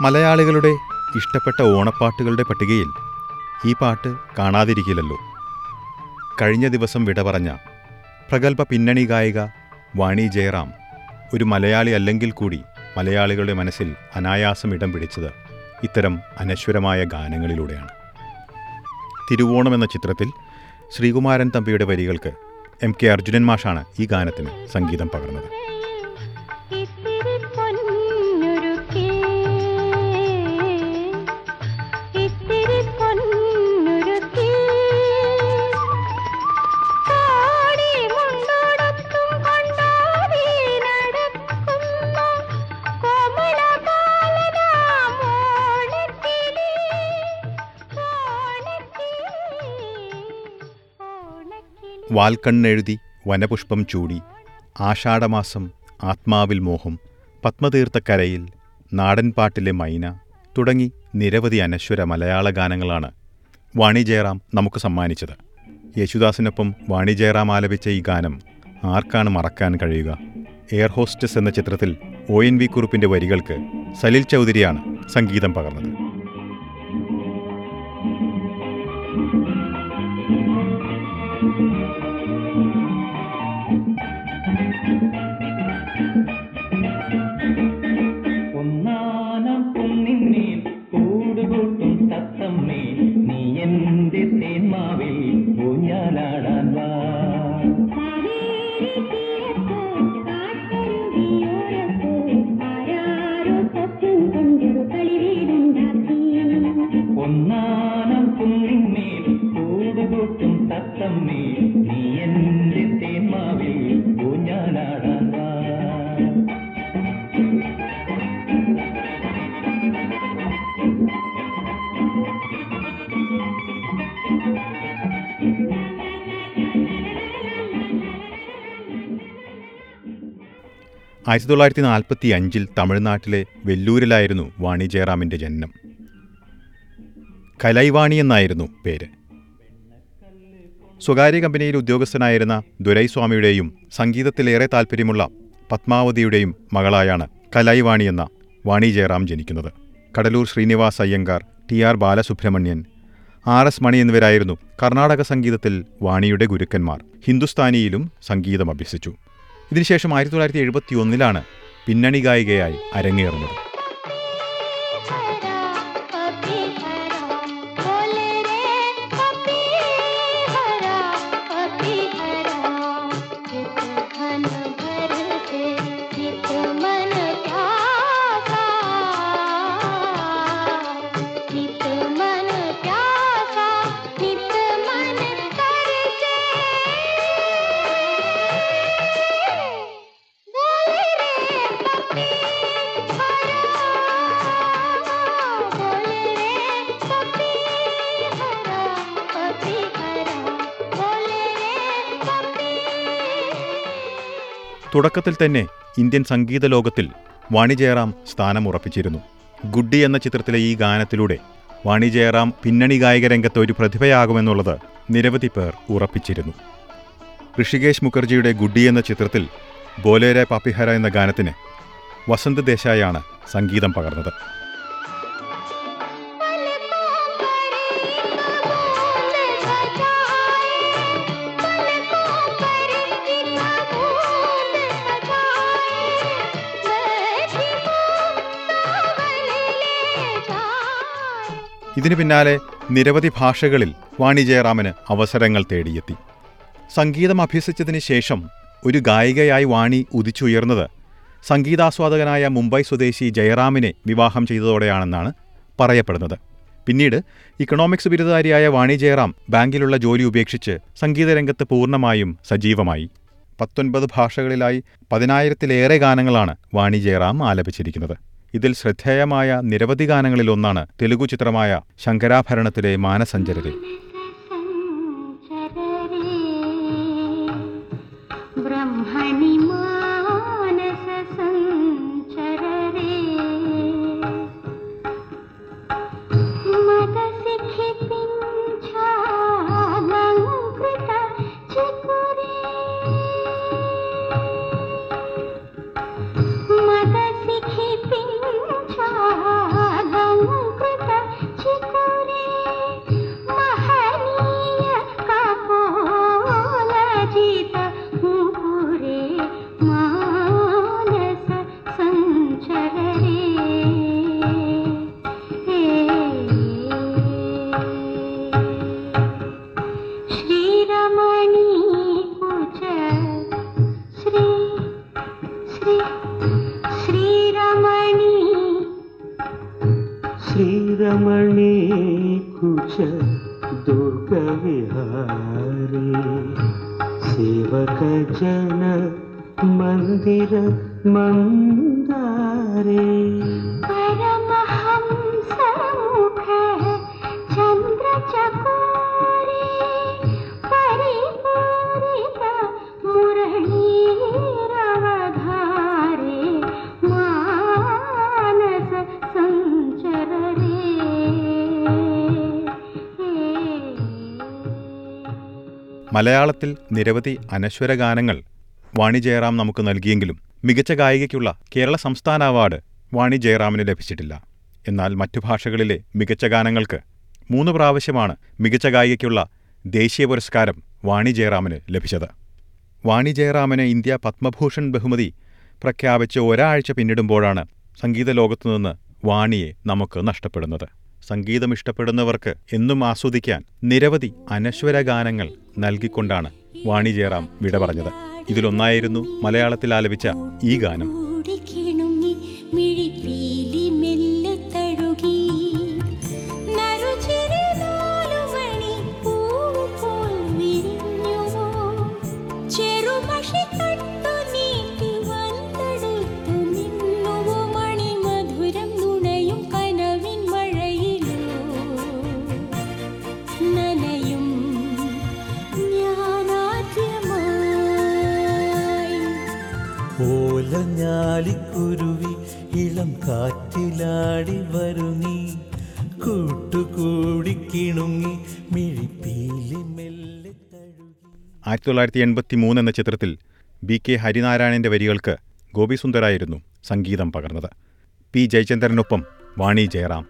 മലയാളികളുടെ ഇഷ്ടപ്പെട്ട ഓണപ്പാട്ടുകളുടെ പട്ടികയിൽ ഈ പാട്ട് കാണാതിരിക്കില്ലല്ലോ. കഴിഞ്ഞ ദിവസം വിട പറഞ്ഞ പ്രഗത്ഭ പിന്നണി ഗായിക വാണി ജയറാം ഒരു മലയാളി അല്ലെങ്കിൽ കൂടി മലയാളികളുടെ മനസ്സിൽ അനായാസം ഇടം പിടിച്ചത് ഇത്തരം അനശ്വരമായ ഗാനങ്ങളിലൂടെയാണ്. തിരുവോണം എന്ന ചിത്രത്തിൽ ശ്രീകുമാരൻ തമ്പിയുടെ വരികൾക്ക് എം കെ അർജുനൻ മാഷാണ് ഈ ഗാനത്തിന് സംഗീതം പകർന്നത്. വാൽക്കണ്ണെഴുതി വനപുഷ്പം ചൂടി ആഷാഢമാസം ആത്മാവിൽ മോഹം പത്മതീർത്ഥക്കരയിൽ നാടൻപാട്ടിലെ മൈന തുടങ്ങി നിരവധി അനശ്വര മലയാള ഗാനങ്ങളാണ് വാണി ജയറാം നമുക്ക് സമ്മാനിച്ചത്. യേശുദാസിനൊപ്പം വാണി ജയറാം ആലപിച്ച ഈ ഗാനം ആർക്കാണ് മറക്കാൻ കഴിയുക? എയർ ഹോസ്റ്റസ് എന്ന ചിത്രത്തിൽ ഒ എൻ വി കുറുപ്പിന്റെ വരികൾക്ക് സലിൽ ചൗധരിയാണ് സംഗീതം പകർന്നത്. ഒന്നാനം ആയിരത്തി തൊള്ളായിരത്തി നാൽപ്പത്തി അഞ്ചിൽ തമിഴ്നാട്ടിലെ വെല്ലൂരിലായിരുന്നു വാണി ജയറാമിന്റെ ജനനം. കലൈവാണി എന്നായിരുന്നു പേര്. സ്വകാര്യ കമ്പനിയിൽ ഉദ്യോഗസ്ഥനായിരുന്ന ദുരൈസ്വാമിയുടെയും സംഗീതത്തിലേറെ താൽപ്പര്യമുള്ള പത്മാവതിയുടെയും മകളായാണ് കലൈവാണി എന്ന വാണി ജയറാം ജനിക്കുന്നത്. Cuddalore Srinivas Iyengar T R Balasubramanian R S Mani എന്നിവരായിരുന്നു കർണാടക സംഗീതത്തിൽ വാണിയുടെ ഗുരുക്കന്മാർ. ഹിന്ദുസ്ഥാനിയിലും സംഗീതം അഭ്യസിച്ചു. ഇതിനുശേഷം ആയിരത്തി തൊള്ളായിരത്തി എഴുപത്തി ഒന്നിലാണ് പിന്നണി ഗായികയായി അരങ്ങേറുന്നത്. തുടക്കത്തിൽ തന്നെ ഇന്ത്യൻ സംഗീത ലോകത്തിൽ വാണിജയറാം സ്ഥാനം ഉറപ്പിച്ചിരുന്നു. ഗുഡ്ഡി എന്ന ചിത്രത്തിലെ ഈ ഗാനത്തിലൂടെ വാണിജയറാം പിന്നണി ഗായക രംഗത്ത് ഒരു പ്രതിഭയാകുമെന്നുള്ളത് നിരവധി പേർ ഉറപ്പിച്ചിരുന്നു. ഋഷികേശ് മുഖർജിയുടെ ഗുഡ്ഡി എന്ന ചിത്രത്തിൽ ബോലേരെ പാപ്പിഹര എന്ന ഗാനത്തിന് വസന്ത് ദേശായാണ് സംഗീതം പകർന്നത്. ഇതിനു പിന്നാലെ നിരവധി ഭാഷകളിൽ വാണി ജയറാമന് അവസരങ്ങൾ തേടിയെത്തി. സംഗീതം അഭ്യസിച്ചതിന് ശേഷം ഒരു ഗായികയായി വാണി ഉദിച്ചുയർന്നത് സംഗീതാസ്വാദകനായ മുംബൈ സ്വദേശി ജയറാമിനെ വിവാഹം ചെയ്തതോടെയാണെന്നാണ് പറയപ്പെടുന്നത്. പിന്നീട് ഇക്കണോമിക്സ് ബിരുദധാരിയായ വാണി ജയറാം ബാങ്കിലുള്ള ജോലി ഉപേക്ഷിച്ച് സംഗീതരംഗത്ത് പൂർണമായും സജീവമായി. പത്തൊൻപത് ഭാഷകളിലായി പതിനായിരത്തിലേറെ ഗാനങ്ങളാണ് വാണി ജയറാം ആലപിച്ചിരിക്കുന്നത്. ഇതിൽ ശ്രദ്ധേയമായ നിരവധി ഗാനങ്ങളിലൊന്നാണ് തെലുഗു ചിത്രമായ ശങ്കരാഭരണത്തിലെ മാനസഞ്ചരരെ दुर्गविहारे सेवकजन मन्दिर मन्दारे। परमहंसमुख മലയാളത്തിൽ നിരവധി അനശ്വര ഗാനങ്ങൾ വാണി ജയറാം നമുക്ക് നൽകിയെങ്കിലും മികച്ച ഗായികയ്ക്കുള്ള കേരള സംസ്ഥാന അവാർഡ് വാണി ജയറാമിന് ലഭിച്ചിട്ടില്ല. എന്നാൽ മറ്റു ഭാഷകളിലെ മികച്ച ഗാനങ്ങൾക്ക് മൂന്ന് പ്രാവശ്യമാണ് മികച്ച ഗായികയ്ക്കുള്ള ദേശീയ പുരസ്കാരം വാണി ജയറാമിന് ലഭിച്ചത്. വാണി ജയറാമിന് ഇന്ത്യ പത്മഭൂഷൺ ബഹുമതി പ്രഖ്യാപിച്ച് ഒരാഴ്ച പിന്നിടുമ്പോഴാണ് സംഗീത ലോകത്തുനിന്ന് വാണിയെ നമുക്ക് നഷ്ടപ്പെടുന്നത്. സംഗീതം ഇഷ്ടപ്പെടുന്നവർക്ക് എന്നും ആസ്വദിക്കാൻ നിരവധി അനശ്വര ഗാനങ്ങൾ നൽകിക്കൊണ്ടാണ് വാണി ജയറാം വിട പറഞ്ഞത്. ഇതിലൊന്നായിരുന്നു മലയാളത്തിൽ ആലപിച്ച ഈ ഗാനം. ഓലഞ്ഞാലിക്കുരുവി ഇളം കാറ്റിലാടി വരുങ്ങി കൂട്ടുകൂടി കിണുങ്ങി മിഴിപ്പീലി മെല്ലെ ആയിരത്തി തൊള്ളായിരത്തി എൺപത്തി മൂന്ന് എന്ന ചിത്രത്തിൽ ബി കെ ഹരിനാരായണന്റെ വരികൾക്ക് ഗോപിസുന്ദരായിരുന്നു സംഗീതം പകർന്നത്. പി ജയചന്ദ്രനൊപ്പം വാണി ജയറാം.